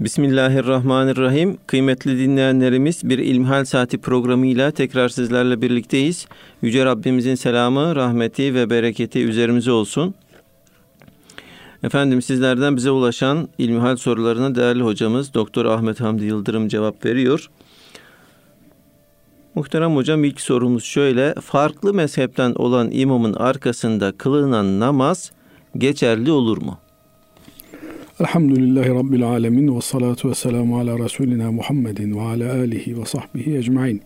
Bismillahirrahmanirrahim. Kıymetli dinleyenlerimiz bir İlmihal Saati programıyla tekrar sizlerle birlikteyiz. Yüce Rabbimizin selamı, rahmeti ve bereketi üzerimize olsun. Efendim sizlerden bize ulaşan İlmihal sorularına değerli hocamız Doktor Ahmet Hamdi Yıldırım cevap veriyor. Muhterem hocam ilk sorumuz şöyle. Farklı mezhepten olan imamın arkasında kılınan namaz geçerli olur mu? Elhamdülillahi Rabbil Alemin ve salatu ve selamu ala Resulina Muhammedin ve ala alihi ve sahbihi ecmain.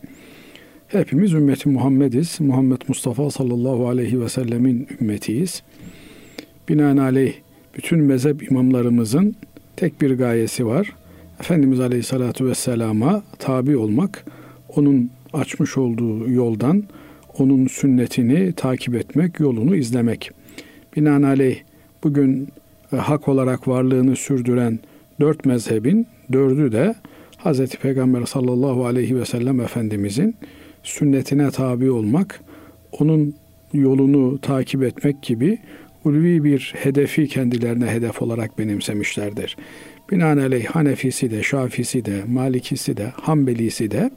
Hepimiz ümmeti Muhammediz. Muhammed Mustafa sallallahu aleyhi ve sellemin ümmetiyiz. Binaenaleyh bütün mezhep imamlarımızın tek bir gayesi var. Efendimiz aleyhissalatu vesselama tabi olmak, onun açmış olduğu yoldan, onun sünnetini takip etmek, yolunu izlemek. Binaenaleyh bugün hak olarak varlığını sürdüren dört mezhebin dördü de Hz. Peygamber sallallahu aleyhi ve sellem Efendimizin sünnetine tabi olmak, onun yolunu takip etmek gibi ulvi bir hedefi kendilerine hedef olarak benimsemişlerdir. Binaenaleyh Hanefisi de, Şafisi de, Malikisi de, Hanbelisi de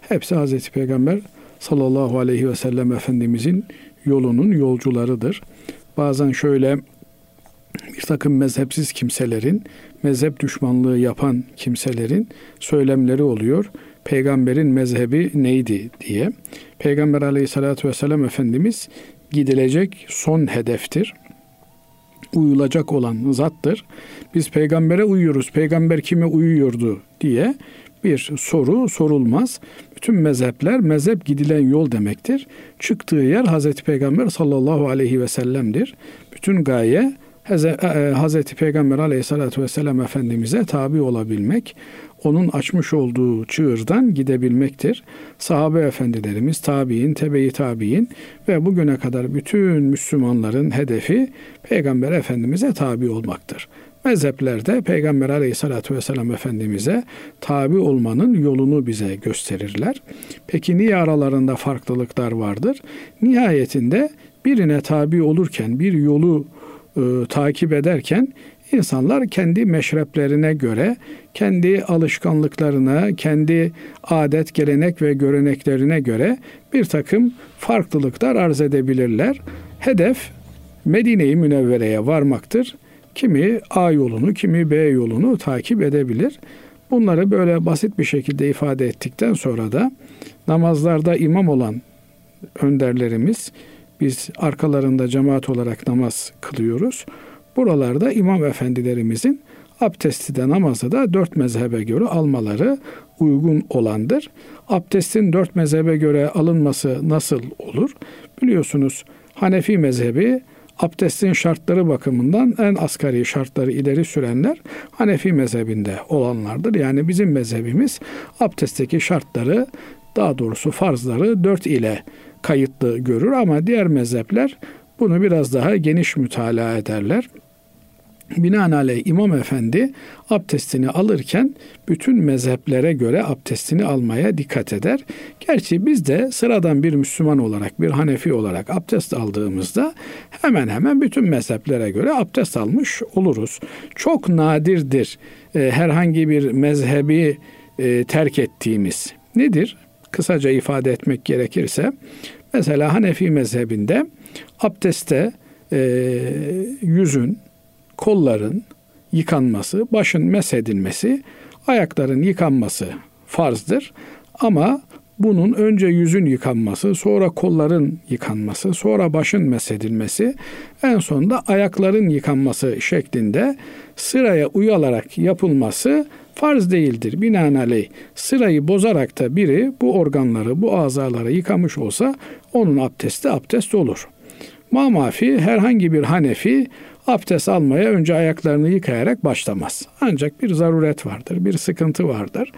hepsi Hz. Peygamber sallallahu aleyhi ve sellem Efendimizin yolunun yolcularıdır. Bazen şöyle bir takım mezhepsiz kimselerin, mezhep düşmanlığı yapan kimselerin söylemleri oluyor. Peygamberin mezhebi neydi diye. Peygamber aleyhissalatü vesselam Efendimiz gidilecek son hedeftir. Uyulacak olan zattır. Biz peygambere uyuyoruz. Peygamber kime uyuyordu diye bir soru sorulmaz. Bütün mezhepler mezhep gidilen yol demektir. Çıktığı yer Hazreti Peygamber sallallahu aleyhi ve sellem'dir. Bütün gaye Hazreti e, Peygamber aleyhissalatü vesselam Efendimiz'e tabi olabilmek, onun açmış olduğu çığırdan gidebilmektir. Sahabe efendilerimiz, tabi'in, tebe-i tabi'in ve bugüne kadar bütün Müslümanların hedefi Peygamber Efendimiz'e tabi olmaktır. Mezheplerde Peygamber aleyhissalatü vesselam Efendimiz'e tabi olmanın yolunu bize gösterirler. Peki niye aralarında farklılıklar vardır? Nihayetinde birine tabi olurken bir yolu e, takip ederken insanlar kendi meşreplerine göre, kendi alışkanlıklarına, kendi adet, gelenek ve göreneklerine göre bir takım farklılıklar arz edebilirler. Hedef Medine-i Münevvere'ye varmaktır. Kimi A yolunu, kimi B yolunu takip edebilir. Bunları böyle basit bir şekilde ifade ettikten sonra da namazlarda imam olan önderlerimiz biz arkalarında cemaat olarak namaz kılıyoruz. Buralarda imam efendilerimizin abdesti de namazı da dört mezhebe göre almaları uygun olandır. Abdestin dört mezhebe göre alınması nasıl olur? Biliyorsunuz Hanefi mezhebi abdestin şartları bakımından en asgari şartları ileri sürenler Hanefi mezhebinde olanlardır. Yani bizim mezhebimiz abdestteki şartları daha doğrusu farzları dört ile kayıtlı görür ama diğer mezhepler bunu biraz daha geniş mütalaa ederler. Binaenaleyh İmam Efendi abdestini alırken bütün mezheplere göre abdestini almaya dikkat eder. Gerçi biz de sıradan bir Müslüman olarak, bir Hanefi olarak abdest aldığımızda hemen hemen bütün mezheplere göre abdest almış oluruz. Çok nadirdir e, herhangi bir mezhebi e, terk ettiğimiz. Nedir? Kısaca ifade etmek gerekirse Mesela Hanefi mezhebinde abdeste e, yüzün, kolların yıkanması, başın mesedilmesi, ayakların yıkanması farzdır. Ama bunun önce yüzün yıkanması, sonra kolların yıkanması, sonra başın mesedilmesi, en sonunda ayakların yıkanması şeklinde sıraya uyalarak yapılması farz değildir. Binaenaleyh sırayı bozarak da biri bu organları, bu azaları yıkamış olsa onun abdesti abdest olur. Mamafi herhangi bir Hanefi abdest almaya önce ayaklarını yıkayarak başlamaz. Ancak bir zaruret vardır, bir sıkıntı vardır.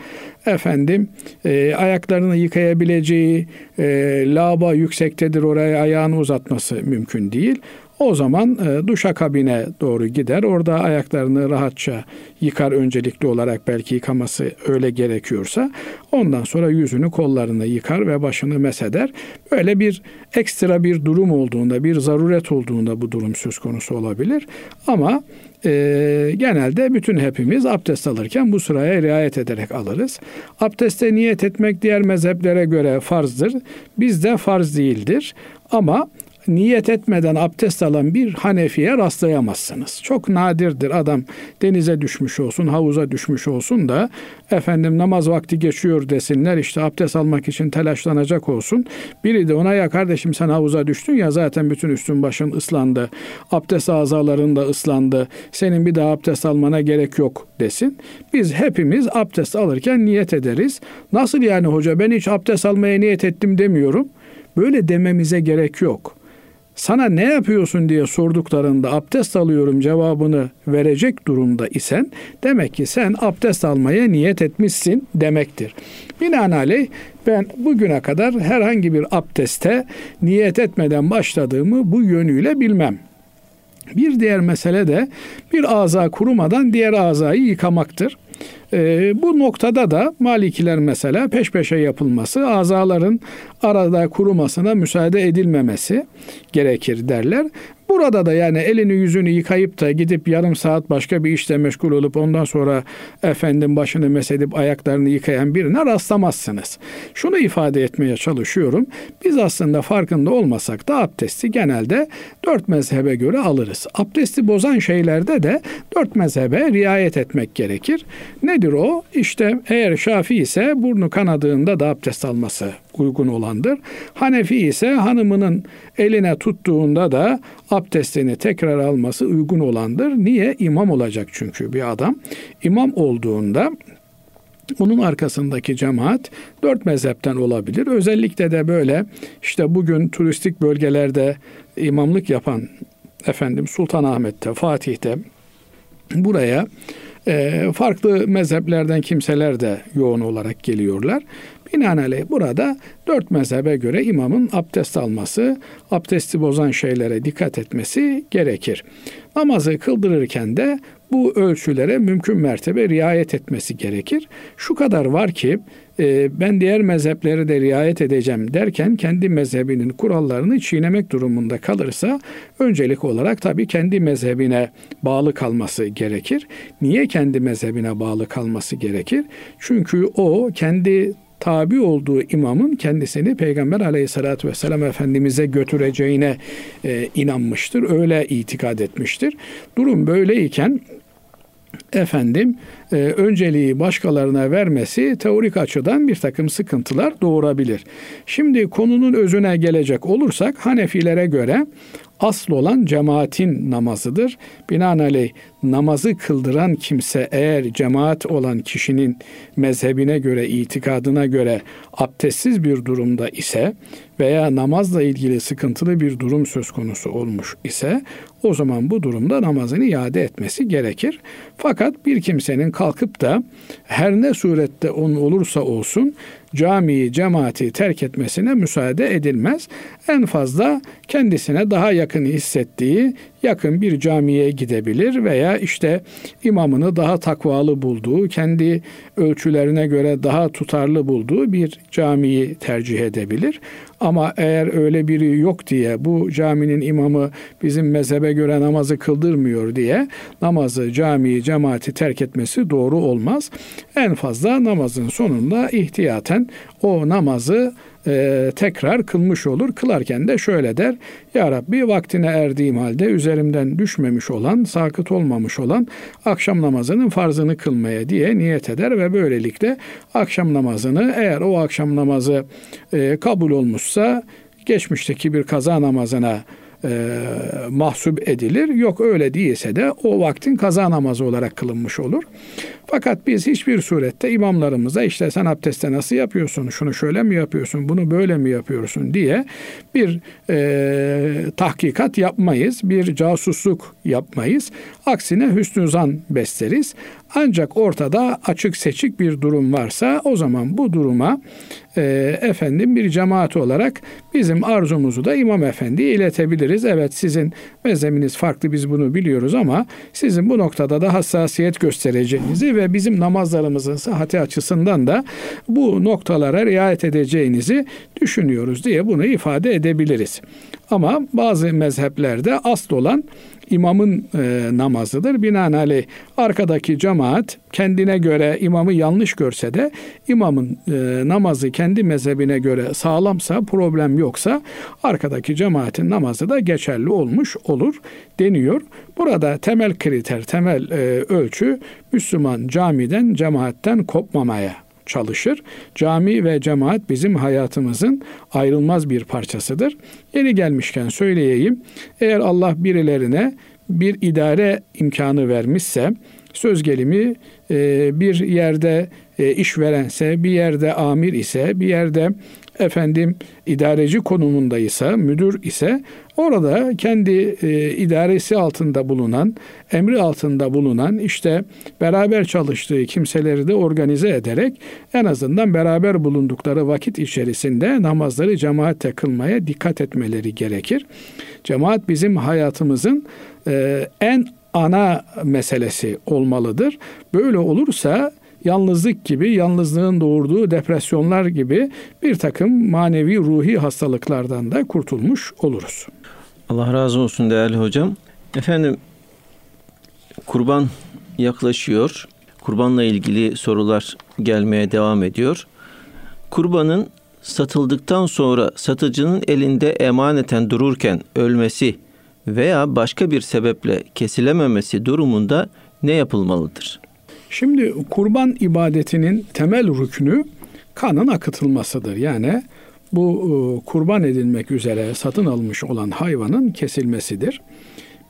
Efendim e, ayaklarını yıkayabileceği e, laba yüksektedir oraya ayağını uzatması mümkün değil. O zaman e, duşa kabine doğru gider. Orada ayaklarını rahatça yıkar öncelikli olarak belki yıkaması öyle gerekiyorsa. Ondan sonra yüzünü kollarını yıkar ve başını mesheder. Böyle bir ekstra bir durum olduğunda, bir zaruret olduğunda bu durum söz konusu olabilir. Ama e, genelde bütün hepimiz abdest alırken bu sıraya riayet ederek alırız. Abdeste niyet etmek diğer mezheplere göre farzdır. Bizde farz değildir. Ama niyet etmeden abdest alan bir Hanefi'ye rastlayamazsınız. Çok nadirdir adam denize düşmüş olsun, havuza düşmüş olsun da efendim namaz vakti geçiyor desinler işte abdest almak için telaşlanacak olsun. Biri de ona ya kardeşim sen havuza düştün ya zaten bütün üstün başın ıslandı. Abdest azaların da ıslandı. Senin bir daha abdest almana gerek yok desin. Biz hepimiz abdest alırken niyet ederiz. Nasıl yani hoca ben hiç abdest almaya niyet ettim demiyorum. Böyle dememize gerek yok sana ne yapıyorsun diye sorduklarında abdest alıyorum cevabını verecek durumda isen demek ki sen abdest almaya niyet etmişsin demektir. Binaenaleyh ben bugüne kadar herhangi bir abdeste niyet etmeden başladığımı bu yönüyle bilmem. Bir diğer mesele de bir ağza kurumadan diğer ağzayı yıkamaktır. E, bu noktada da Malikiler mesela peş peşe yapılması, azaların arada kurumasına müsaade edilmemesi gerekir derler. Burada da yani elini yüzünü yıkayıp da gidip yarım saat başka bir işle meşgul olup ondan sonra efendim başını mesedip ayaklarını yıkayan birine rastlamazsınız. Şunu ifade etmeye çalışıyorum. Biz aslında farkında olmasak da abdesti genelde dört mezhebe göre alırız. Abdesti bozan şeylerde de dört mezhebe riayet etmek gerekir. Nedir o? İşte eğer Şafi ise burnu kanadığında da abdest alması uygun olandır. Hanefi ise hanımının eline tuttuğunda da abdestini tekrar alması uygun olandır. Niye? İmam olacak çünkü bir adam. İmam olduğunda onun arkasındaki cemaat dört mezhepten olabilir. Özellikle de böyle işte bugün turistik bölgelerde imamlık yapan efendim Sultanahmet'te, Fatih'te buraya e, farklı mezheplerden kimseler de yoğun olarak geliyorlar. Binaenaleyh burada dört mezhebe göre imamın abdest alması, abdesti bozan şeylere dikkat etmesi gerekir. Namazı kıldırırken de bu ölçülere mümkün mertebe riayet etmesi gerekir. Şu kadar var ki e, ben diğer mezhepleri de riayet edeceğim derken kendi mezhebinin kurallarını çiğnemek durumunda kalırsa öncelik olarak tabii kendi mezhebine bağlı kalması gerekir. Niye kendi mezhebine bağlı kalması gerekir? Çünkü o kendi tabi olduğu imamın kendisini Peygamber aleyhissalatü vesselam Efendimiz'e götüreceğine e, inanmıştır. Öyle itikad etmiştir. Durum böyleyken efendim e, önceliği başkalarına vermesi teorik açıdan bir takım sıkıntılar doğurabilir. Şimdi konunun özüne gelecek olursak Hanefilere göre asıl olan cemaatin namazıdır. Binaenaleyh namazı kıldıran kimse eğer cemaat olan kişinin mezhebine göre, itikadına göre abdestsiz bir durumda ise veya namazla ilgili sıkıntılı bir durum söz konusu olmuş ise o zaman bu durumda namazını iade etmesi gerekir. Fakat bir kimsenin kalkıp da her ne surette onun olursa olsun camiyi, cemaati terk etmesine müsaade edilmez. En fazla kendisine daha yakın hissettiği yakın bir camiye gidebilir veya işte imamını daha takvalı bulduğu, kendi ölçülerine göre daha tutarlı bulduğu bir camiyi tercih edebilir. Ama eğer öyle biri yok diye bu caminin imamı bizim mezhebe göre namazı kıldırmıyor diye namazı, camiyi, cemaati terk etmesi doğru olmaz. En fazla namazın sonunda ihtiyaten o namazı e, tekrar kılmış olur. Kılarken de şöyle der. Ya Rabbi vaktine erdiğim halde üzerimden düşmemiş olan, sakıt olmamış olan akşam namazının farzını kılmaya diye niyet eder ve böylelikle akşam namazını eğer o akşam namazı e, kabul olmuşsa geçmişteki bir kaza namazına e, mahsup edilir. Yok öyle değilse de o vaktin kaza namazı olarak kılınmış olur. Fakat biz hiçbir surette imamlarımıza işte sen abdestte nasıl yapıyorsun, şunu şöyle mi yapıyorsun, bunu böyle mi yapıyorsun diye bir e, tahkikat yapmayız, bir casusluk yapmayız. Aksine hüsnü zan besleriz. Ancak ortada açık seçik bir durum varsa o zaman bu duruma e, efendim bir cemaat olarak bizim arzumuzu da imam efendiye iletebiliriz. Evet sizin mezhebiniz farklı biz bunu biliyoruz ama sizin bu noktada da hassasiyet göstereceğinizi ve bizim namazlarımızın sıhhati açısından da bu noktalara riayet edeceğinizi düşünüyoruz diye bunu ifade edebiliriz. Ama bazı mezheplerde asıl olan imamın e, namazıdır. Binaenaleyh arkadaki cemaat kendine göre imamı yanlış görse de imamın e, namazı kendi mezhebine göre sağlamsa, problem yoksa arkadaki cemaatin namazı da geçerli olmuş olur deniyor. Burada temel kriter, temel e, ölçü Müslüman camiden, cemaatten kopmamaya çalışır. Cami ve cemaat bizim hayatımızın ayrılmaz bir parçasıdır. Yeni gelmişken söyleyeyim. Eğer Allah birilerine bir idare imkanı vermişse söz gelimi e, bir yerde e, işverense, bir yerde amir ise, bir yerde efendim idareci konumundaysa, müdür ise orada kendi e, idaresi altında bulunan, emri altında bulunan işte beraber çalıştığı kimseleri de organize ederek en azından beraber bulundukları vakit içerisinde namazları cemaatle kılmaya dikkat etmeleri gerekir. Cemaat bizim hayatımızın e, en ana meselesi olmalıdır. Böyle olursa yalnızlık gibi, yalnızlığın doğurduğu depresyonlar gibi bir takım manevi ruhi hastalıklardan da kurtulmuş oluruz. Allah razı olsun değerli hocam. Efendim kurban yaklaşıyor. Kurbanla ilgili sorular gelmeye devam ediyor. Kurbanın satıldıktan sonra satıcının elinde emaneten dururken ölmesi veya başka bir sebeple kesilememesi durumunda ne yapılmalıdır? Şimdi kurban ibadetinin temel rüknü kanın akıtılmasıdır. Yani bu e, kurban edilmek üzere satın almış olan hayvanın kesilmesidir.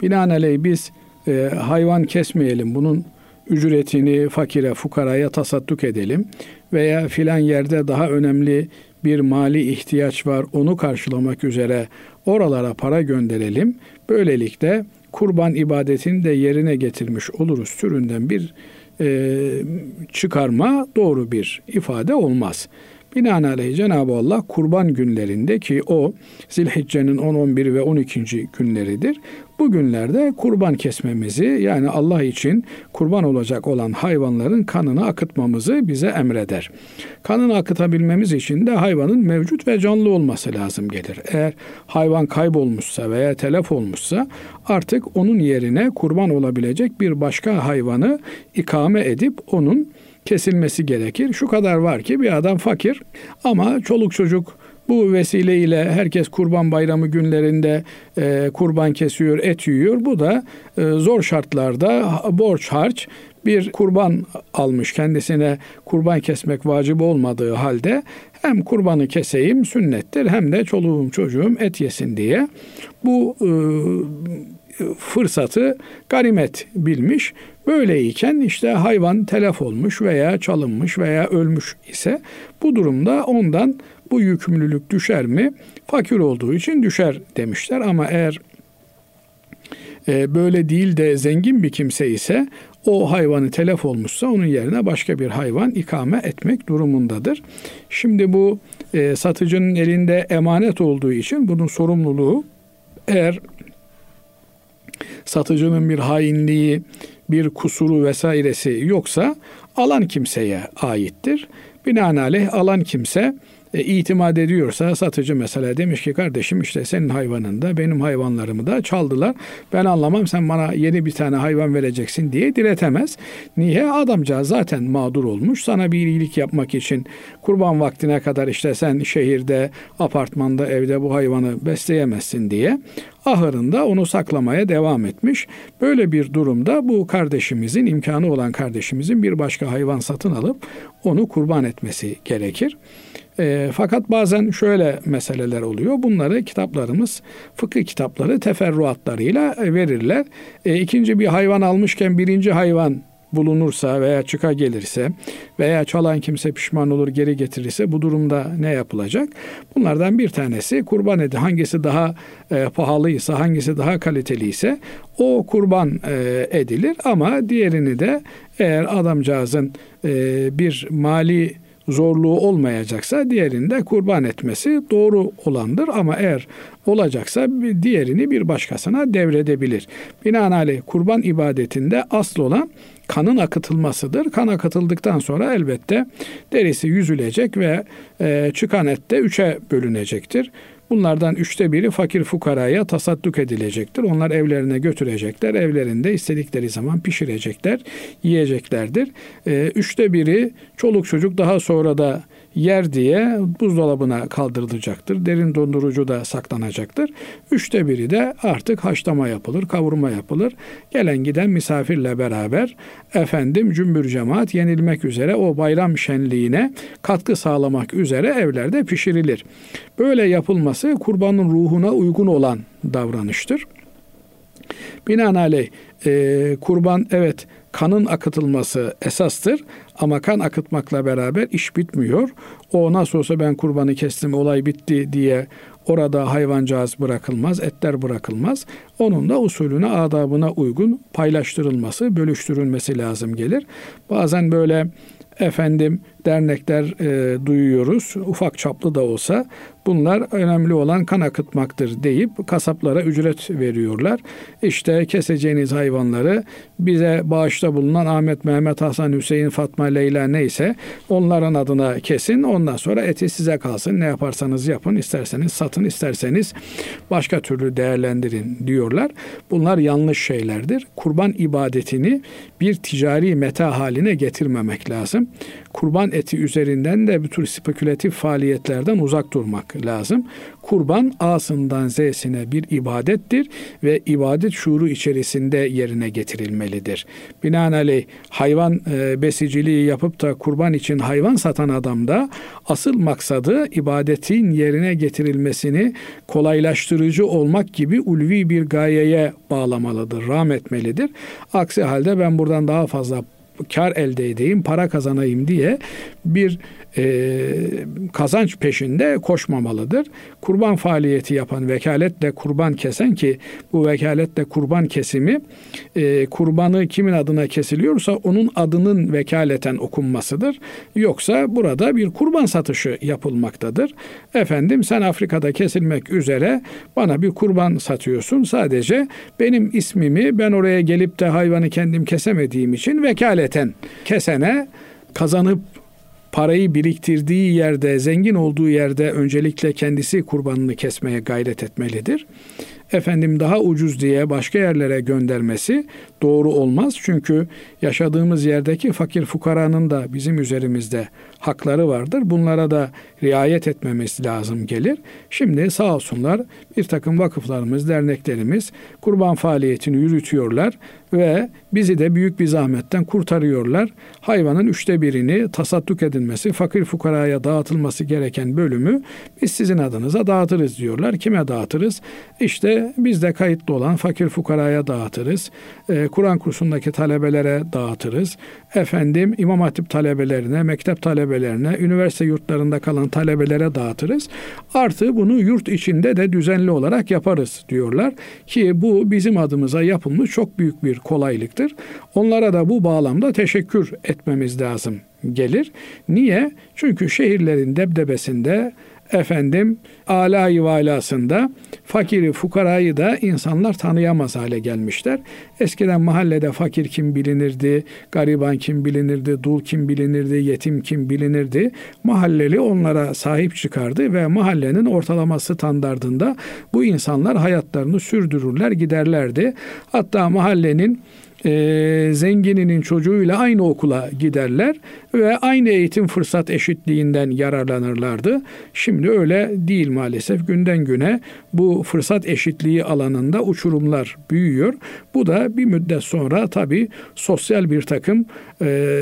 Binaenaleyh biz e, hayvan kesmeyelim, bunun ücretini fakire, fukaraya tasadduk edelim veya filan yerde daha önemli bir mali ihtiyaç var, onu karşılamak üzere oralara para gönderelim. Böylelikle kurban ibadetini de yerine getirmiş oluruz türünden bir e, çıkarma doğru bir ifade olmaz. Binaenaleyh Cenab-ı Allah kurban günlerinde ki o Zilhicce'nin 10, 11 ve 12. günleridir. Bu günlerde kurban kesmemizi yani Allah için kurban olacak olan hayvanların kanını akıtmamızı bize emreder. Kanını akıtabilmemiz için de hayvanın mevcut ve canlı olması lazım gelir. Eğer hayvan kaybolmuşsa veya telef olmuşsa artık onun yerine kurban olabilecek bir başka hayvanı ikame edip onun kesilmesi gerekir. Şu kadar var ki bir adam fakir ama çoluk çocuk bu vesileyle herkes kurban bayramı günlerinde e, kurban kesiyor, et yiyor. Bu da e, zor şartlarda borç harç bir kurban almış kendisine kurban kesmek vacip olmadığı halde hem kurbanı keseyim sünnettir hem de çoluğum çocuğum et yesin diye bu e, fırsatı ganimet bilmiş. Böyleyken işte hayvan telef olmuş veya çalınmış veya ölmüş ise bu durumda ondan bu yükümlülük düşer mi? Fakir olduğu için düşer demişler ama eğer e, böyle değil de zengin bir kimse ise o hayvanı telef olmuşsa onun yerine başka bir hayvan ikame etmek durumundadır. Şimdi bu e, satıcının elinde emanet olduğu için bunun sorumluluğu eğer satıcının bir hainliği, bir kusuru vesairesi yoksa alan kimseye aittir. Binaenaleyh alan kimse e, itimat ediyorsa satıcı mesela demiş ki kardeşim işte senin hayvanın da benim hayvanlarımı da çaldılar. Ben anlamam sen bana yeni bir tane hayvan vereceksin diye diretemez. Niye? Adamcağız zaten mağdur olmuş. Sana bir iyilik yapmak için kurban vaktine kadar işte sen şehirde, apartmanda, evde bu hayvanı besleyemezsin diye ahırında onu saklamaya devam etmiş. Böyle bir durumda bu kardeşimizin imkanı olan kardeşimizin bir başka hayvan satın alıp onu kurban etmesi gerekir. E, fakat bazen şöyle meseleler oluyor. Bunları kitaplarımız, fıkıh kitapları teferruatlarıyla verirler. E, ikinci bir hayvan almışken birinci hayvan bulunursa veya çıka gelirse veya çalan kimse pişman olur geri getirirse bu durumda ne yapılacak? Bunlardan bir tanesi kurban edi. Hangisi daha e, pahalıysa, hangisi daha kaliteliyse o kurban e, edilir ama diğerini de eğer adamcağızın e, bir mali zorluğu olmayacaksa diğerinde kurban etmesi doğru olandır ama eğer olacaksa diğerini bir başkasına devredebilir. Binaenaleyh kurban ibadetinde asıl olan kanın akıtılmasıdır. Kan akıtıldıktan sonra elbette derisi yüzülecek ve e, çıkan et de üçe bölünecektir. Bunlardan üçte biri fakir fukaraya tasadduk edilecektir. Onlar evlerine götürecekler. Evlerinde istedikleri zaman pişirecekler, yiyeceklerdir. E, üçte biri çoluk çocuk daha sonra da yer diye buzdolabına kaldırılacaktır. Derin dondurucu da saklanacaktır. Üçte biri de artık haşlama yapılır, kavurma yapılır. Gelen giden misafirle beraber efendim cümbür cemaat yenilmek üzere o bayram şenliğine katkı sağlamak üzere evlerde pişirilir. Böyle yapılması kurbanın ruhuna uygun olan davranıştır. Binaenaleyh e, kurban evet kanın akıtılması esastır ama kan akıtmakla beraber iş bitmiyor. O nasıl olsa ben kurbanı kestim olay bitti diye orada hayvancağız bırakılmaz, etler bırakılmaz. Onun da usulüne, adabına uygun paylaştırılması, bölüştürülmesi lazım gelir. Bazen böyle efendim dernekler e, duyuyoruz. Ufak çaplı da olsa bunlar önemli olan kan akıtmaktır deyip kasaplara ücret veriyorlar. İşte keseceğiniz hayvanları bize bağışta bulunan Ahmet, Mehmet, Hasan, Hüseyin, Fatma, Leyla neyse onların adına kesin. Ondan sonra eti size kalsın. Ne yaparsanız yapın. isterseniz satın, isterseniz başka türlü değerlendirin diyorlar. Bunlar yanlış şeylerdir. Kurban ibadetini bir ticari meta haline getirmemek lazım. Kurban eti üzerinden de bir tür spekülatif faaliyetlerden uzak durmak lazım. Kurban A'sından Z'sine bir ibadettir ve ibadet şuuru içerisinde yerine getirilmelidir. Binaenaleyh hayvan e, besiciliği yapıp da kurban için hayvan satan adam da asıl maksadı ibadetin yerine getirilmesini kolaylaştırıcı olmak gibi ulvi bir gayeye bağlamalıdır, rahmetmelidir. Aksi halde ben buradan daha fazla kar elde edeyim, para kazanayım diye bir e, kazanç peşinde koşmamalıdır. Kurban faaliyeti yapan vekaletle kurban kesen ki bu vekaletle kurban kesimi e, kurbanı kimin adına kesiliyorsa onun adının vekaleten okunmasıdır. Yoksa burada bir kurban satışı yapılmaktadır. Efendim sen Afrika'da kesilmek üzere bana bir kurban satıyorsun. Sadece benim ismimi ben oraya gelip de hayvanı kendim kesemediğim için vekaleten kesene kazanıp parayı biriktirdiği yerde, zengin olduğu yerde öncelikle kendisi kurbanını kesmeye gayret etmelidir. Efendim daha ucuz diye başka yerlere göndermesi doğru olmaz. Çünkü yaşadığımız yerdeki fakir fukaranın da bizim üzerimizde hakları vardır. Bunlara da riayet etmemiz lazım gelir. Şimdi sağ olsunlar bir takım vakıflarımız, derneklerimiz kurban faaliyetini yürütüyorlar ve bizi de büyük bir zahmetten kurtarıyorlar. Hayvanın üçte birini tasadduk edilmesi, fakir fukaraya dağıtılması gereken bölümü biz sizin adınıza dağıtırız diyorlar. Kime dağıtırız? İşte bizde kayıtlı olan fakir fukaraya dağıtırız. Ee, Kur'an kursundaki talebelere dağıtırız. Efendim İmam Hatip talebelerine, mektep talebelerine, üniversite yurtlarında kalan talebelere dağıtırız. Artı bunu yurt içinde de düzenli olarak yaparız diyorlar. Ki bu bizim adımıza yapılmış çok büyük bir kolaylıktır. Onlara da bu bağlamda teşekkür etmemiz lazım gelir. Niye? Çünkü şehirlerin debdebesinde efendim alayı valasında fakiri fukarayı da insanlar tanıyamaz hale gelmişler. Eskiden mahallede fakir kim bilinirdi, gariban kim bilinirdi, dul kim bilinirdi, yetim kim bilinirdi. Mahalleli onlara sahip çıkardı ve mahallenin ortalama standardında bu insanlar hayatlarını sürdürürler, giderlerdi. Hatta mahallenin e, zengininin çocuğuyla aynı okula giderler ve aynı eğitim fırsat eşitliğinden yararlanırlardı. Şimdi öyle değil maalesef. Günden güne bu fırsat eşitliği alanında uçurumlar büyüyor. Bu da bir müddet sonra tabii sosyal bir takım e,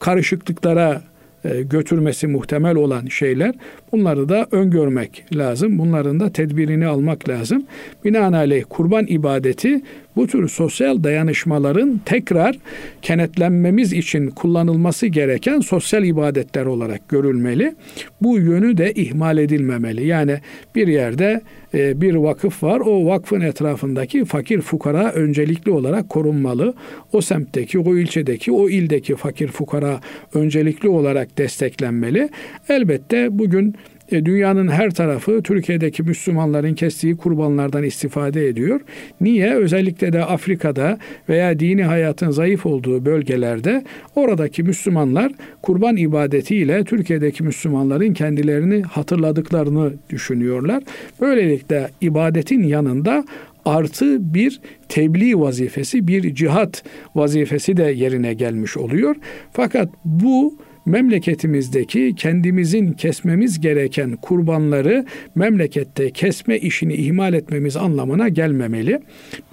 karışıklıklara e, götürmesi muhtemel olan şeyler. Bunları da öngörmek lazım. Bunların da tedbirini almak lazım. Binaenaleyh kurban ibadeti bu tür sosyal dayanışmaların tekrar kenetlenmemiz için kullanılması gereken sosyal ibadetler olarak görülmeli. Bu yönü de ihmal edilmemeli. Yani bir yerde e, bir vakıf var. O vakfın etrafındaki fakir fukara öncelikli olarak korunmalı. O semtteki, o ilçedeki, o ildeki fakir fukara öncelikli olarak desteklenmeli. Elbette bugün dünyanın her tarafı Türkiye'deki Müslümanların kestiği kurbanlardan istifade ediyor. Niye? Özellikle de Afrika'da veya dini hayatın zayıf olduğu bölgelerde oradaki Müslümanlar kurban ibadetiyle Türkiye'deki Müslümanların kendilerini hatırladıklarını düşünüyorlar. Böylelikle ibadetin yanında artı bir tebliğ vazifesi, bir cihat vazifesi de yerine gelmiş oluyor. Fakat bu memleketimizdeki kendimizin kesmemiz gereken kurbanları memlekette kesme işini ihmal etmemiz anlamına gelmemeli.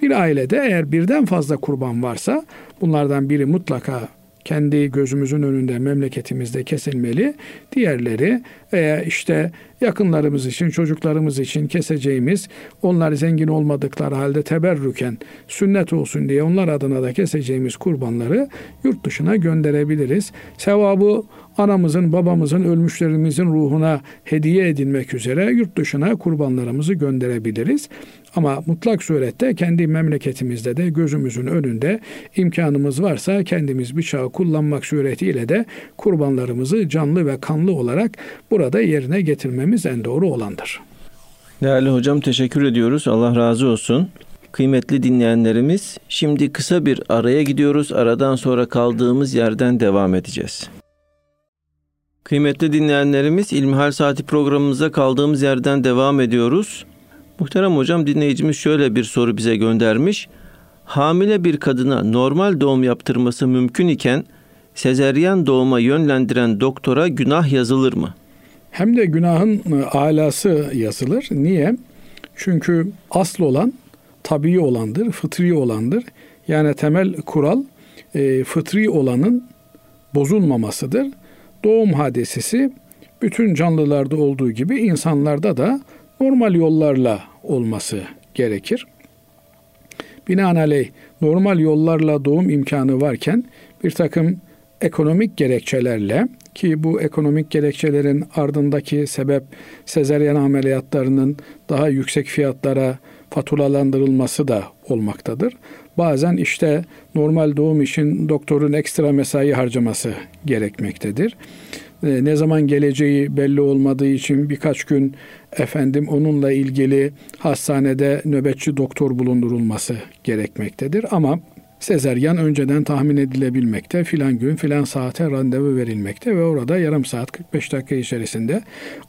Bir ailede eğer birden fazla kurban varsa bunlardan biri mutlaka kendi gözümüzün önünde memleketimizde kesilmeli. Diğerleri veya işte yakınlarımız için, çocuklarımız için keseceğimiz, onlar zengin olmadıkları halde teberrüken sünnet olsun diye onlar adına da keseceğimiz kurbanları yurt dışına gönderebiliriz. Sevabı anamızın, babamızın, ölmüşlerimizin ruhuna hediye edilmek üzere yurt dışına kurbanlarımızı gönderebiliriz. Ama mutlak surette kendi memleketimizde de gözümüzün önünde imkanımız varsa kendimiz bıçağı kullanmak suretiyle de kurbanlarımızı canlı ve kanlı olarak burada yerine getirmemiz en doğru olandır. Değerli hocam teşekkür ediyoruz. Allah razı olsun. Kıymetli dinleyenlerimiz, şimdi kısa bir araya gidiyoruz. Aradan sonra kaldığımız yerden devam edeceğiz. Kıymetli dinleyenlerimiz İlmihal Saati programımıza kaldığımız yerden devam ediyoruz. Muhterem hocam dinleyicimiz şöyle bir soru bize göndermiş. Hamile bir kadına normal doğum yaptırması mümkün iken sezeryan doğuma yönlendiren doktora günah yazılır mı? Hem de günahın e, alası yazılır. Niye? Çünkü asıl olan tabii olandır, fıtri olandır. Yani temel kural e, fıtri olanın bozulmamasıdır. Doğum hadisesi bütün canlılarda olduğu gibi insanlarda da normal yollarla olması gerekir. Binaenaleyh normal yollarla doğum imkanı varken bir takım ekonomik gerekçelerle ki bu ekonomik gerekçelerin ardındaki sebep sezeryen ameliyatlarının daha yüksek fiyatlara faturalandırılması da olmaktadır. Bazen işte normal doğum için doktorun ekstra mesai harcaması gerekmektedir. Ee, ne zaman geleceği belli olmadığı için birkaç gün efendim onunla ilgili hastanede nöbetçi doktor bulundurulması gerekmektedir. Ama sezeryan önceden tahmin edilebilmekte. Filan gün filan saate randevu verilmekte ve orada yarım saat 45 dakika içerisinde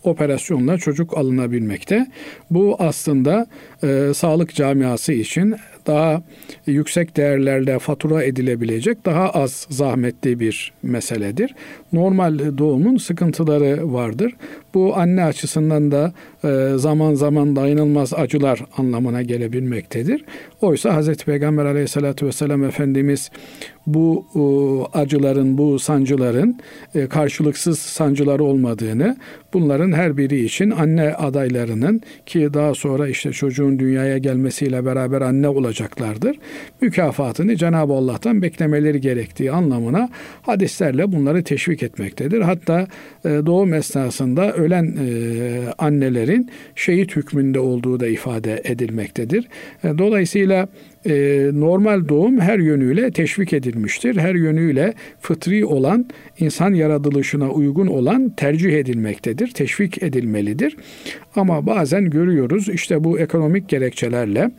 operasyonla çocuk alınabilmekte. Bu aslında e, sağlık camiası için daha yüksek değerlerle fatura edilebilecek daha az zahmetli bir meseledir. Normal doğumun sıkıntıları vardır. Bu anne açısından da e, zaman zaman dayanılmaz acılar anlamına gelebilmektedir. Oysa Hz. Peygamber aleyhissalatü vesselam Efendimiz bu acıların, bu sancıların e, karşılıksız sancıları olmadığını, bunların her biri için anne adaylarının ki daha sonra işte çocuğun dünyaya gelmesiyle beraber anne olacaklardır. Mükafatını Cenab-ı Allah'tan beklemeleri gerektiği anlamına hadislerle bunları teşvik etmektedir. Hatta e, doğum esnasında ölen e, annelerin şehit hükmünde olduğu da ifade edilmektedir. Dolayısıyla e, normal doğum her yönüyle teşvik edilmiştir. Her yönüyle fıtri olan, insan yaratılışına uygun olan tercih edilmektedir, teşvik edilmelidir. Ama bazen görüyoruz işte bu ekonomik gerekçelerle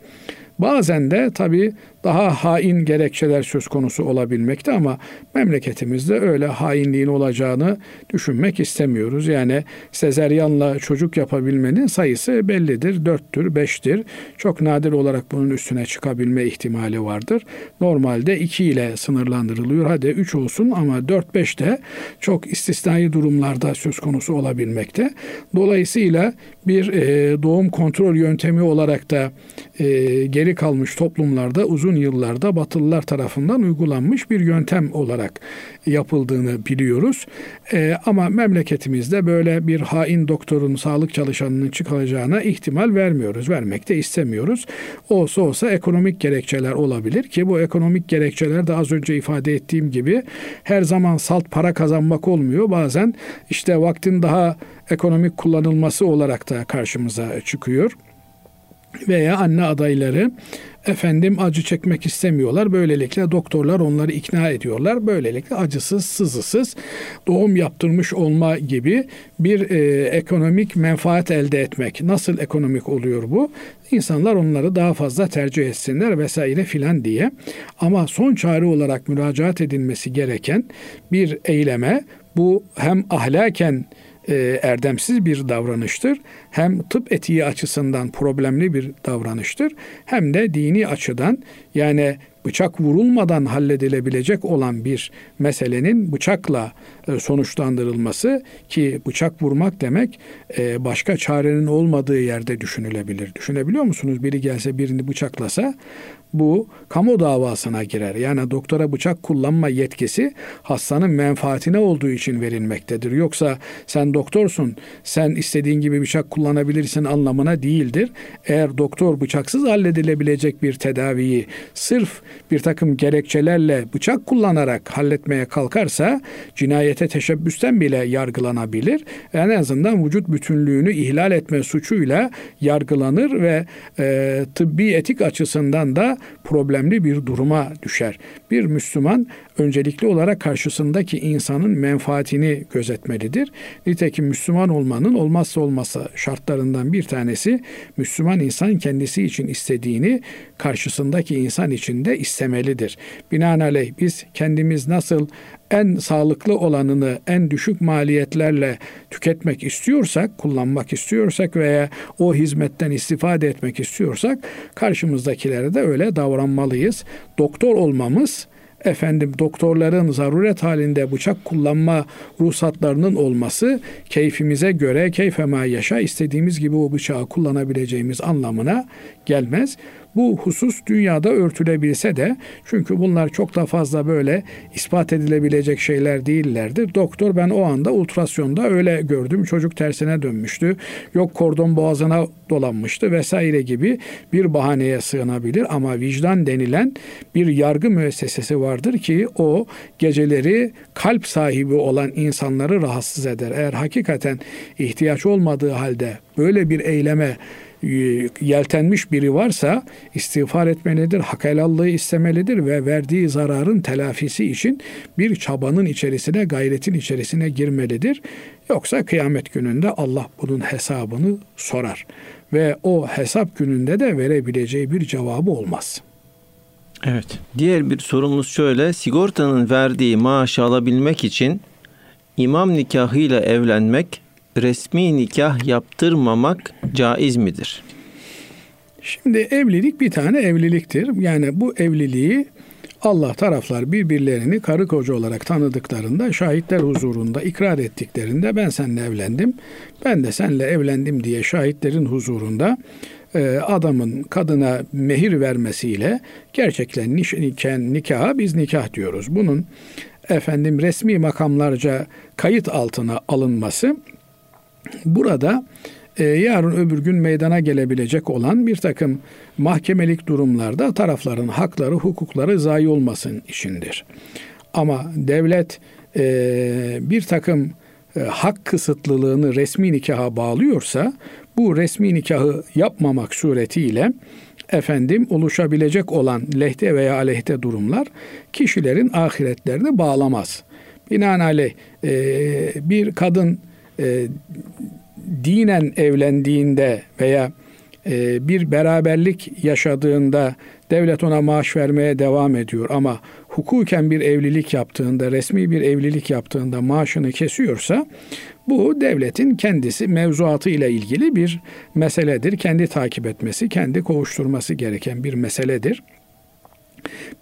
Bazen de tabii daha hain gerekçeler söz konusu olabilmekte ama memleketimizde öyle hainliğin olacağını düşünmek istemiyoruz. Yani sezeryanla çocuk yapabilmenin sayısı bellidir. Dörttür, beştir. Çok nadir olarak bunun üstüne çıkabilme ihtimali vardır. Normalde iki ile sınırlandırılıyor. Hadi üç olsun ama dört beş de çok istisnai durumlarda söz konusu olabilmekte. Dolayısıyla bir e, doğum kontrol yöntemi olarak da e, geri kalmış toplumlarda uzun uzun yıllarda Batılılar tarafından uygulanmış bir yöntem olarak yapıldığını biliyoruz. E, ama memleketimizde böyle bir hain doktorun, sağlık çalışanının çıkacağına ihtimal vermiyoruz. Vermek de istemiyoruz. Olsa olsa ekonomik gerekçeler olabilir ki bu ekonomik gerekçeler de az önce ifade ettiğim gibi her zaman salt para kazanmak olmuyor. Bazen işte vaktin daha ekonomik kullanılması olarak da karşımıza çıkıyor veya anne adayları efendim acı çekmek istemiyorlar. Böylelikle doktorlar onları ikna ediyorlar. Böylelikle acısız, sızısız doğum yaptırmış olma gibi bir e, ekonomik menfaat elde etmek. Nasıl ekonomik oluyor bu? İnsanlar onları daha fazla tercih etsinler vesaire filan diye. Ama son çare olarak müracaat edilmesi gereken bir eyleme bu hem ahlaken e, erdemsiz bir davranıştır. Hem tıp etiği açısından problemli bir davranıştır. Hem de dini açıdan yani bıçak vurulmadan halledilebilecek olan bir meselenin bıçakla e, sonuçlandırılması ki bıçak vurmak demek e, başka çarenin olmadığı yerde düşünülebilir. Düşünebiliyor musunuz? Biri gelse birini bıçaklasa bu kamu davasına girer. Yani doktora bıçak kullanma yetkisi hastanın menfaatine olduğu için verilmektedir. Yoksa sen doktorsun, sen istediğin gibi bıçak kullanabilirsin anlamına değildir. Eğer doktor bıçaksız halledilebilecek bir tedaviyi sırf bir takım gerekçelerle bıçak kullanarak halletmeye kalkarsa cinayete teşebbüsten bile yargılanabilir. En azından vücut bütünlüğünü ihlal etme suçuyla yargılanır ve e, tıbbi etik açısından da problemli bir duruma düşer. Bir Müslüman öncelikli olarak karşısındaki insanın menfaatini gözetmelidir. Nitekim Müslüman olmanın olmazsa olmazsa şartlarından bir tanesi Müslüman insan kendisi için istediğini karşısındaki insan için de istemelidir. Binaenaleyh biz kendimiz nasıl en sağlıklı olanını en düşük maliyetlerle tüketmek istiyorsak, kullanmak istiyorsak veya o hizmetten istifade etmek istiyorsak karşımızdakilere de öyle davranmalıyız. Doktor olmamız efendim doktorların zaruret halinde bıçak kullanma ruhsatlarının olması keyfimize göre keyfema yaşa istediğimiz gibi o bıçağı kullanabileceğimiz anlamına gelmez. Bu husus dünyada örtülebilse de çünkü bunlar çok da fazla böyle ispat edilebilecek şeyler değillerdir. Doktor ben o anda ultrasyonda öyle gördüm. Çocuk tersine dönmüştü. Yok kordon boğazına dolanmıştı vesaire gibi bir bahaneye sığınabilir ama vicdan denilen bir yargı müessesesi vardır ki o geceleri kalp sahibi olan insanları rahatsız eder. Eğer hakikaten ihtiyaç olmadığı halde böyle bir eyleme yeltenmiş biri varsa istiğfar etmelidir, hak helallığı istemelidir ve verdiği zararın telafisi için bir çabanın içerisine, gayretin içerisine girmelidir. Yoksa kıyamet gününde Allah bunun hesabını sorar ve o hesap gününde de verebileceği bir cevabı olmaz. Evet. Diğer bir sorumuz şöyle. Sigortanın verdiği maaşı alabilmek için imam nikahıyla evlenmek resmi nikah yaptırmamak caiz midir? Şimdi evlilik bir tane evliliktir. Yani bu evliliği Allah taraflar birbirlerini karı koca olarak tanıdıklarında, şahitler huzurunda ikrar ettiklerinde ben seninle evlendim, ben de seninle evlendim diye şahitlerin huzurunda e, adamın kadına mehir vermesiyle gerçekleşen nikaha biz nikah diyoruz. Bunun efendim resmi makamlarca kayıt altına alınması Burada e, yarın öbür gün meydana gelebilecek olan bir takım mahkemelik durumlarda tarafların hakları, hukukları zayi olmasın içindir. Ama devlet e, bir takım e, hak kısıtlılığını resmi nikaha bağlıyorsa bu resmi nikahı yapmamak suretiyle efendim oluşabilecek olan lehte veya aleyhte durumlar kişilerin ahiretlerini bağlamaz. Binaenaleyh e, bir kadın e, dinen evlendiğinde veya e, bir beraberlik yaşadığında devlet ona maaş vermeye devam ediyor ama hukuken bir evlilik yaptığında, resmi bir evlilik yaptığında maaşını kesiyorsa bu devletin kendisi mevzuatı ile ilgili bir meseledir. Kendi takip etmesi, kendi kovuşturması gereken bir meseledir.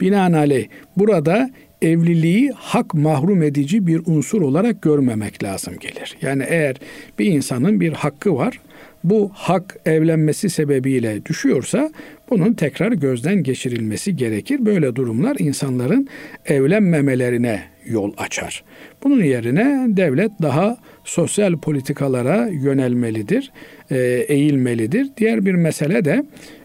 Binaenaleyh burada evliliği hak mahrum edici bir unsur olarak görmemek lazım gelir. Yani eğer bir insanın bir hakkı var, bu hak evlenmesi sebebiyle düşüyorsa Bunun tekrar gözden geçirilmesi gerekir. Böyle durumlar insanların evlenmemelerine yol açar. Bunun yerine devlet daha sosyal politikalara yönelmelidir, e, eğilmelidir. Diğer bir mesele de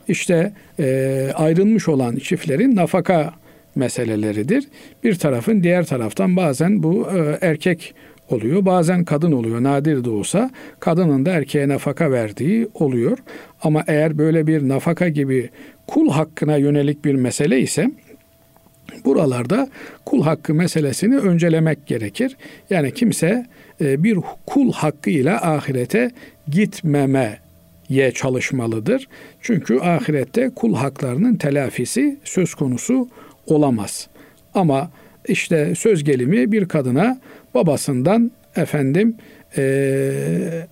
işte e, ayrılmış olan çiftlerin nafaka meseleleridir. Bir tarafın diğer taraftan bazen bu e, erkek oluyor. Bazen kadın oluyor. Nadir de olsa kadının da erkeğe nafaka verdiği oluyor. Ama eğer böyle bir nafaka gibi kul hakkına yönelik bir mesele ise buralarda kul hakkı meselesini öncelemek gerekir. Yani kimse e, bir kul hakkıyla ahirete gitmeme ye çalışmalıdır. Çünkü ahirette kul haklarının telafisi söz konusu olamaz. Ama işte söz gelimi bir kadına babasından efendim ee,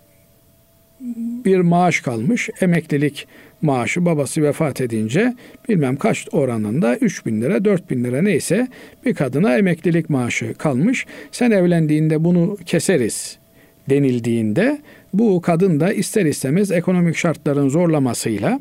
bir maaş kalmış. Emeklilik maaşı babası vefat edince bilmem kaç oranında 3 bin lira 4 bin lira neyse bir kadına emeklilik maaşı kalmış. Sen evlendiğinde bunu keseriz denildiğinde bu kadın da ister istemez ekonomik şartların zorlamasıyla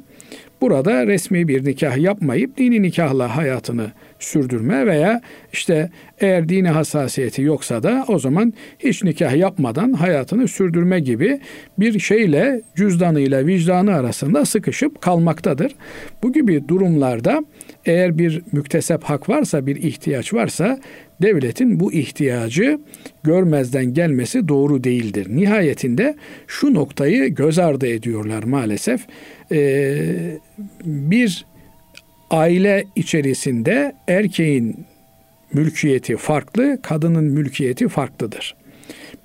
burada resmi bir nikah yapmayıp dini nikahla hayatını sürdürme veya işte eğer dini hassasiyeti yoksa da o zaman hiç nikah yapmadan hayatını sürdürme gibi bir şeyle cüzdanıyla vicdanı arasında sıkışıp kalmaktadır. Bu gibi durumlarda eğer bir müktesep hak varsa, bir ihtiyaç varsa devletin bu ihtiyacı görmezden gelmesi doğru değildir. Nihayetinde şu noktayı göz ardı ediyorlar maalesef. Ee, bir aile içerisinde erkeğin mülkiyeti farklı, kadının mülkiyeti farklıdır.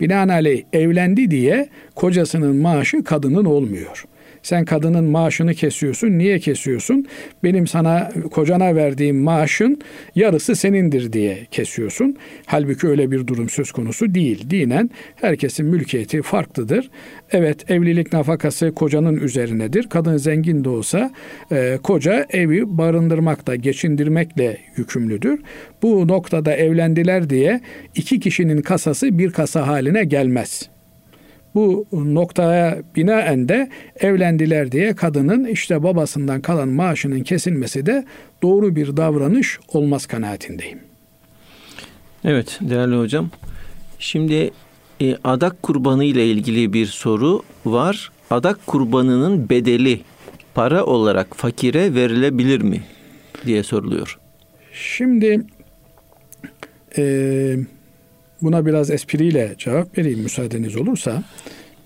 Binaenaleyh evlendi diye kocasının maaşı kadının olmuyor. Sen kadının maaşını kesiyorsun. Niye kesiyorsun? Benim sana kocana verdiğim maaşın yarısı senindir diye kesiyorsun. Halbuki öyle bir durum söz konusu değil. Dinen herkesin mülkiyeti farklıdır. Evet evlilik nafakası kocanın üzerinedir. Kadın zengin de olsa e, koca evi barındırmakla, geçindirmekle yükümlüdür. Bu noktada evlendiler diye iki kişinin kasası bir kasa haline gelmez. Bu noktaya binaen de evlendiler diye kadının işte babasından kalan maaşının kesilmesi de doğru bir davranış olmaz kanaatindeyim. Evet değerli hocam. Şimdi e, adak kurbanı ile ilgili bir soru var. Adak kurbanının bedeli para olarak fakire verilebilir mi diye soruluyor. Şimdi e, Buna biraz espriyle cevap vereyim müsaadeniz olursa.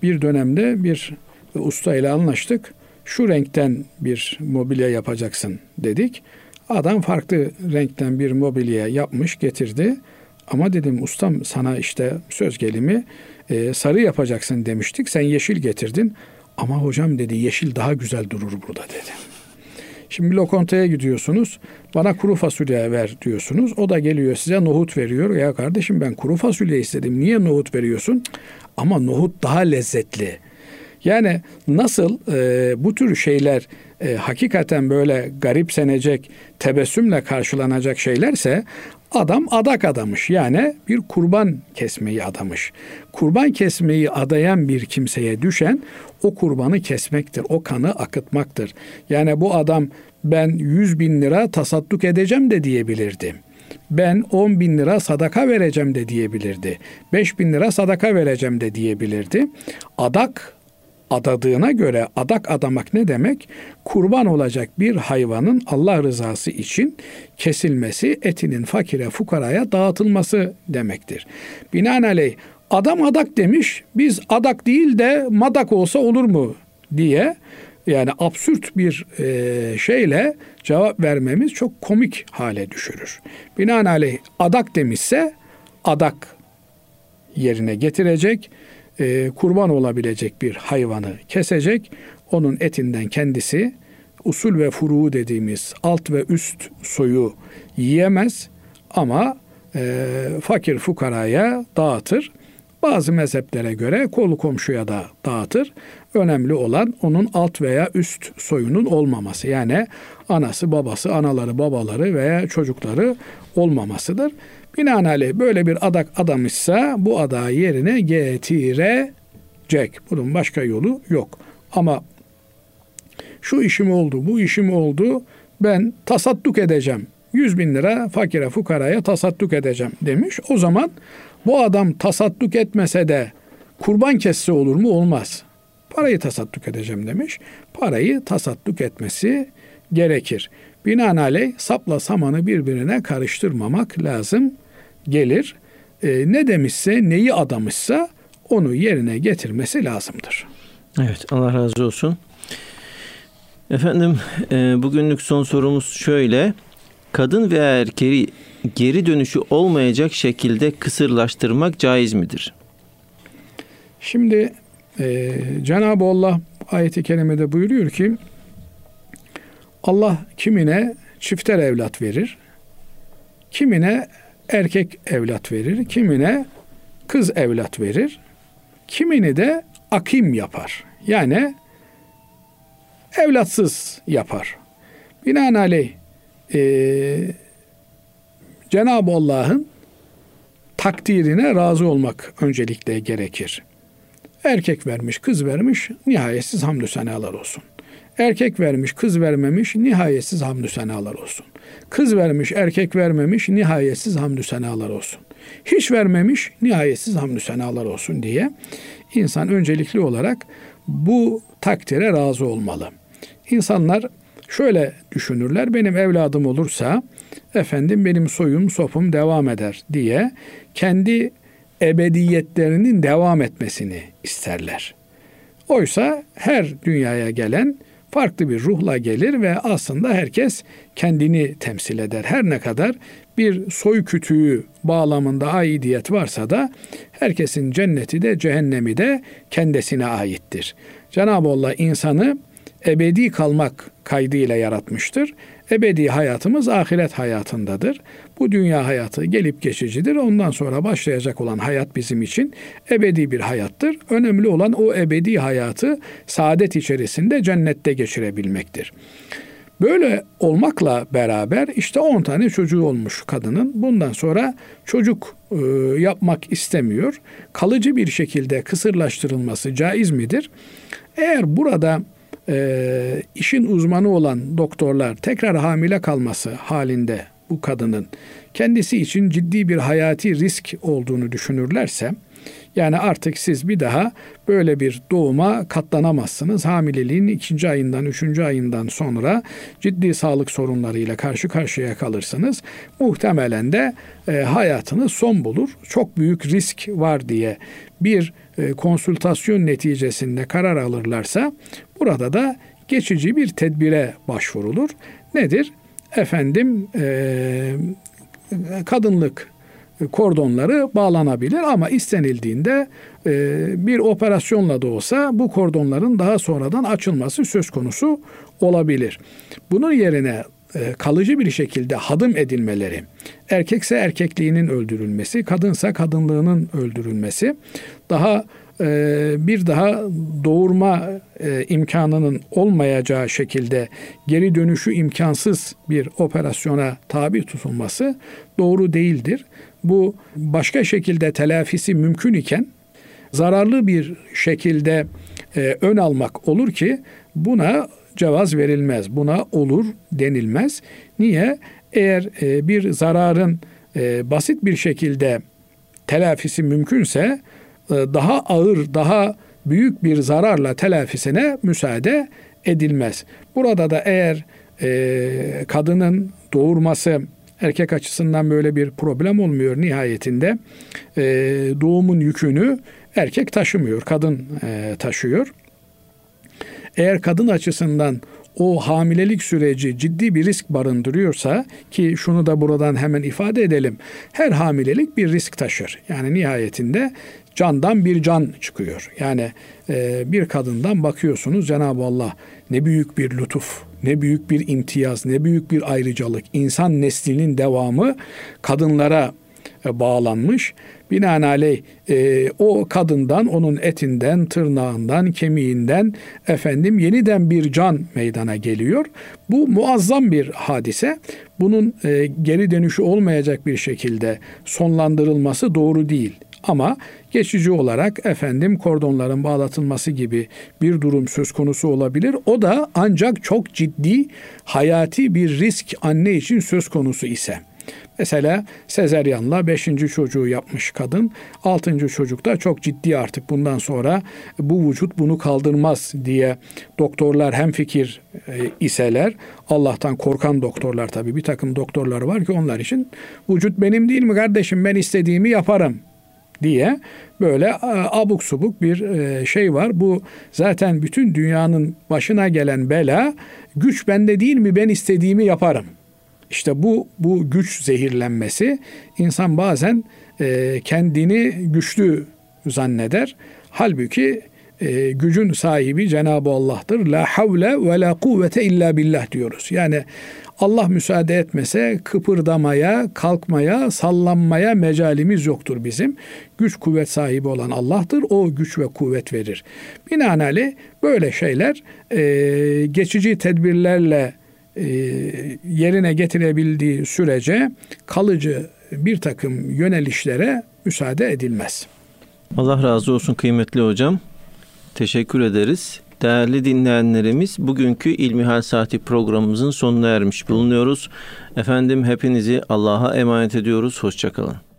Bir dönemde bir usta ile anlaştık. Şu renkten bir mobilya yapacaksın dedik. Adam farklı renkten bir mobilya yapmış getirdi. Ama dedim ustam sana işte söz gelimi e, sarı yapacaksın demiştik. Sen yeşil getirdin. Ama hocam dedi yeşil daha güzel durur burada dedi. Şimdi lokantaya gidiyorsunuz. Bana kuru fasulye ver diyorsunuz. O da geliyor size nohut veriyor. Ya kardeşim ben kuru fasulye istedim. Niye nohut veriyorsun? Ama nohut daha lezzetli. Yani nasıl e, bu tür şeyler e, hakikaten böyle garipsenecek, tebessümle karşılanacak şeylerse adam adak adamış. Yani bir kurban kesmeyi adamış. Kurban kesmeyi adayan bir kimseye düşen o kurbanı kesmektir. O kanı akıtmaktır. Yani bu adam ben 100 bin lira tasadduk edeceğim de diyebilirdi. Ben 10 bin lira sadaka vereceğim de diyebilirdi. 5 bin lira sadaka vereceğim de diyebilirdi. Adak adadığına göre adak adamak ne demek? Kurban olacak bir hayvanın Allah rızası için kesilmesi, etinin fakire fukaraya dağıtılması demektir. Binaenaleyh adam adak demiş, biz adak değil de madak olsa olur mu diye yani absürt bir e, şeyle cevap vermemiz çok komik hale düşürür. Binaenaleyh adak demişse adak yerine getirecek e, kurban olabilecek bir hayvanı kesecek. Onun etinden kendisi usul ve furu dediğimiz alt ve üst soyu yiyemez ama e, fakir fukaraya dağıtır. Bazı mezheplere göre kolu komşuya da dağıtır. Önemli olan onun alt veya üst soyunun olmaması. Yani anası, babası, anaları, babaları veya çocukları olmamasıdır. Binaenaleyh böyle bir adak adamışsa bu adağı yerine getirecek. Bunun başka yolu yok. Ama şu işim oldu, bu işim oldu, ben tasadduk edeceğim. 100 bin lira fakire fukaraya tasadduk edeceğim demiş. O zaman bu adam tasadduk etmese de kurban kesse olur mu? Olmaz. Parayı tasadduk edeceğim demiş. Parayı tasadduk etmesi gerekir. Binaenaleyh sapla samanı birbirine karıştırmamak lazım gelir. E, ne demişse neyi adamışsa onu yerine getirmesi lazımdır. Evet Allah razı olsun. Efendim e, bugünlük son sorumuz şöyle. Kadın veya erkeği geri dönüşü olmayacak şekilde kısırlaştırmak caiz midir? Şimdi e, Cenab-ı Allah ayeti kerimede buyuruyor ki Allah kimine çifter evlat verir, kimine erkek evlat verir, kimine kız evlat verir, kimini de akim yapar. Yani evlatsız yapar. Binaenaleyh e, Cenab-ı Allah'ın takdirine razı olmak öncelikle gerekir. Erkek vermiş, kız vermiş, nihayetsiz hamdü senalar olsun. Erkek vermiş, kız vermemiş, nihayetsiz hamdü senalar olsun. Kız vermiş, erkek vermemiş, nihayetsiz hamdü senalar olsun. Hiç vermemiş, nihayetsiz hamdü senalar olsun diye insan öncelikli olarak bu takdire razı olmalı. İnsanlar şöyle düşünürler. Benim evladım olursa efendim benim soyum sopum devam eder diye kendi ebediyetlerinin devam etmesini isterler. Oysa her dünyaya gelen farklı bir ruhla gelir ve aslında herkes kendini temsil eder. Her ne kadar bir soy kütüğü bağlamında aidiyet varsa da herkesin cenneti de cehennemi de kendisine aittir. Cenab-ı Allah insanı ebedi kalmak kaydıyla yaratmıştır. Ebedi hayatımız ahiret hayatındadır. Bu dünya hayatı gelip geçicidir. Ondan sonra başlayacak olan hayat bizim için ebedi bir hayattır. Önemli olan o ebedi hayatı saadet içerisinde cennette geçirebilmektir. Böyle olmakla beraber işte 10 tane çocuğu olmuş kadının. Bundan sonra çocuk e, yapmak istemiyor. Kalıcı bir şekilde kısırlaştırılması caiz midir? Eğer burada e, işin uzmanı olan doktorlar tekrar hamile kalması halinde bu kadının kendisi için ciddi bir hayati risk olduğunu düşünürlerse yani artık siz bir daha böyle bir doğuma katlanamazsınız. Hamileliğin ikinci ayından, üçüncü ayından sonra ciddi sağlık sorunlarıyla karşı karşıya kalırsınız. Muhtemelen de e, hayatınız son bulur. Çok büyük risk var diye bir e, konsültasyon neticesinde karar alırlarsa burada da geçici bir tedbire başvurulur. Nedir? Efendim e, kadınlık kordonları bağlanabilir ama istenildiğinde e, bir operasyonla da olsa bu kordonların daha sonradan açılması söz konusu olabilir. Bunun yerine e, kalıcı bir şekilde hadım edilmeleri, erkekse erkekliğinin öldürülmesi, kadınsa kadınlığının öldürülmesi, daha e, bir daha doğurma imkanının olmayacağı şekilde geri dönüşü imkansız bir operasyona tabi tutulması doğru değildir. Bu başka şekilde telafisi mümkün iken zararlı bir şekilde ön almak olur ki buna cevaz verilmez. Buna olur denilmez. Niye? Eğer e, bir zararın e, basit bir şekilde telafisi mümkünse e, daha ağır, daha büyük bir zararla telafisine müsaade edilmez. Burada da eğer e, kadının doğurması erkek açısından böyle bir problem olmuyor nihayetinde e, doğumun yükünü erkek taşımıyor, kadın e, taşıyor. Eğer kadın açısından o hamilelik süreci ciddi bir risk barındırıyorsa ki şunu da buradan hemen ifade edelim. Her hamilelik bir risk taşır. Yani nihayetinde candan bir can çıkıyor. Yani e, bir kadından bakıyorsunuz Cenab-ı Allah ne büyük bir lütuf, ne büyük bir imtiyaz, ne büyük bir ayrıcalık. İnsan neslinin devamı kadınlara e, bağlanmış. Binaenaleyh e, o kadından, onun etinden, tırnağından, kemiğinden efendim yeniden bir can meydana geliyor. Bu muazzam bir hadise. Bunun e, geri dönüşü olmayacak bir şekilde sonlandırılması doğru değil. Ama geçici olarak efendim kordonların bağlatılması gibi bir durum söz konusu olabilir. O da ancak çok ciddi hayati bir risk anne için söz konusu ise. Mesela sezeryanla beşinci çocuğu yapmış kadın. Altıncı çocukta çok ciddi artık bundan sonra bu vücut bunu kaldırmaz diye doktorlar hem fikir e, iseler Allah'tan korkan doktorlar tabii bir takım doktorlar var ki onlar için vücut benim değil mi kardeşim ben istediğimi yaparım diye böyle e, abuk subuk bir e, şey var. Bu zaten bütün dünyanın başına gelen bela güç bende değil mi ben istediğimi yaparım. İşte bu bu güç zehirlenmesi insan bazen e, kendini güçlü zanneder. Halbuki gücün sahibi Cenab-ı Allah'tır. La havle ve la kuvvete illa billah diyoruz. Yani Allah müsaade etmese kıpırdamaya, kalkmaya, sallanmaya mecalimiz yoktur bizim. Güç kuvvet sahibi olan Allah'tır. O güç ve kuvvet verir. Binaenaleyh böyle şeyler e, geçici tedbirlerle e, yerine getirebildiği sürece kalıcı bir takım yönelişlere müsaade edilmez. Allah razı olsun kıymetli hocam. Teşekkür ederiz. Değerli dinleyenlerimiz bugünkü İlmihal Saati programımızın sonuna ermiş bulunuyoruz. Efendim hepinizi Allah'a emanet ediyoruz. Hoşçakalın.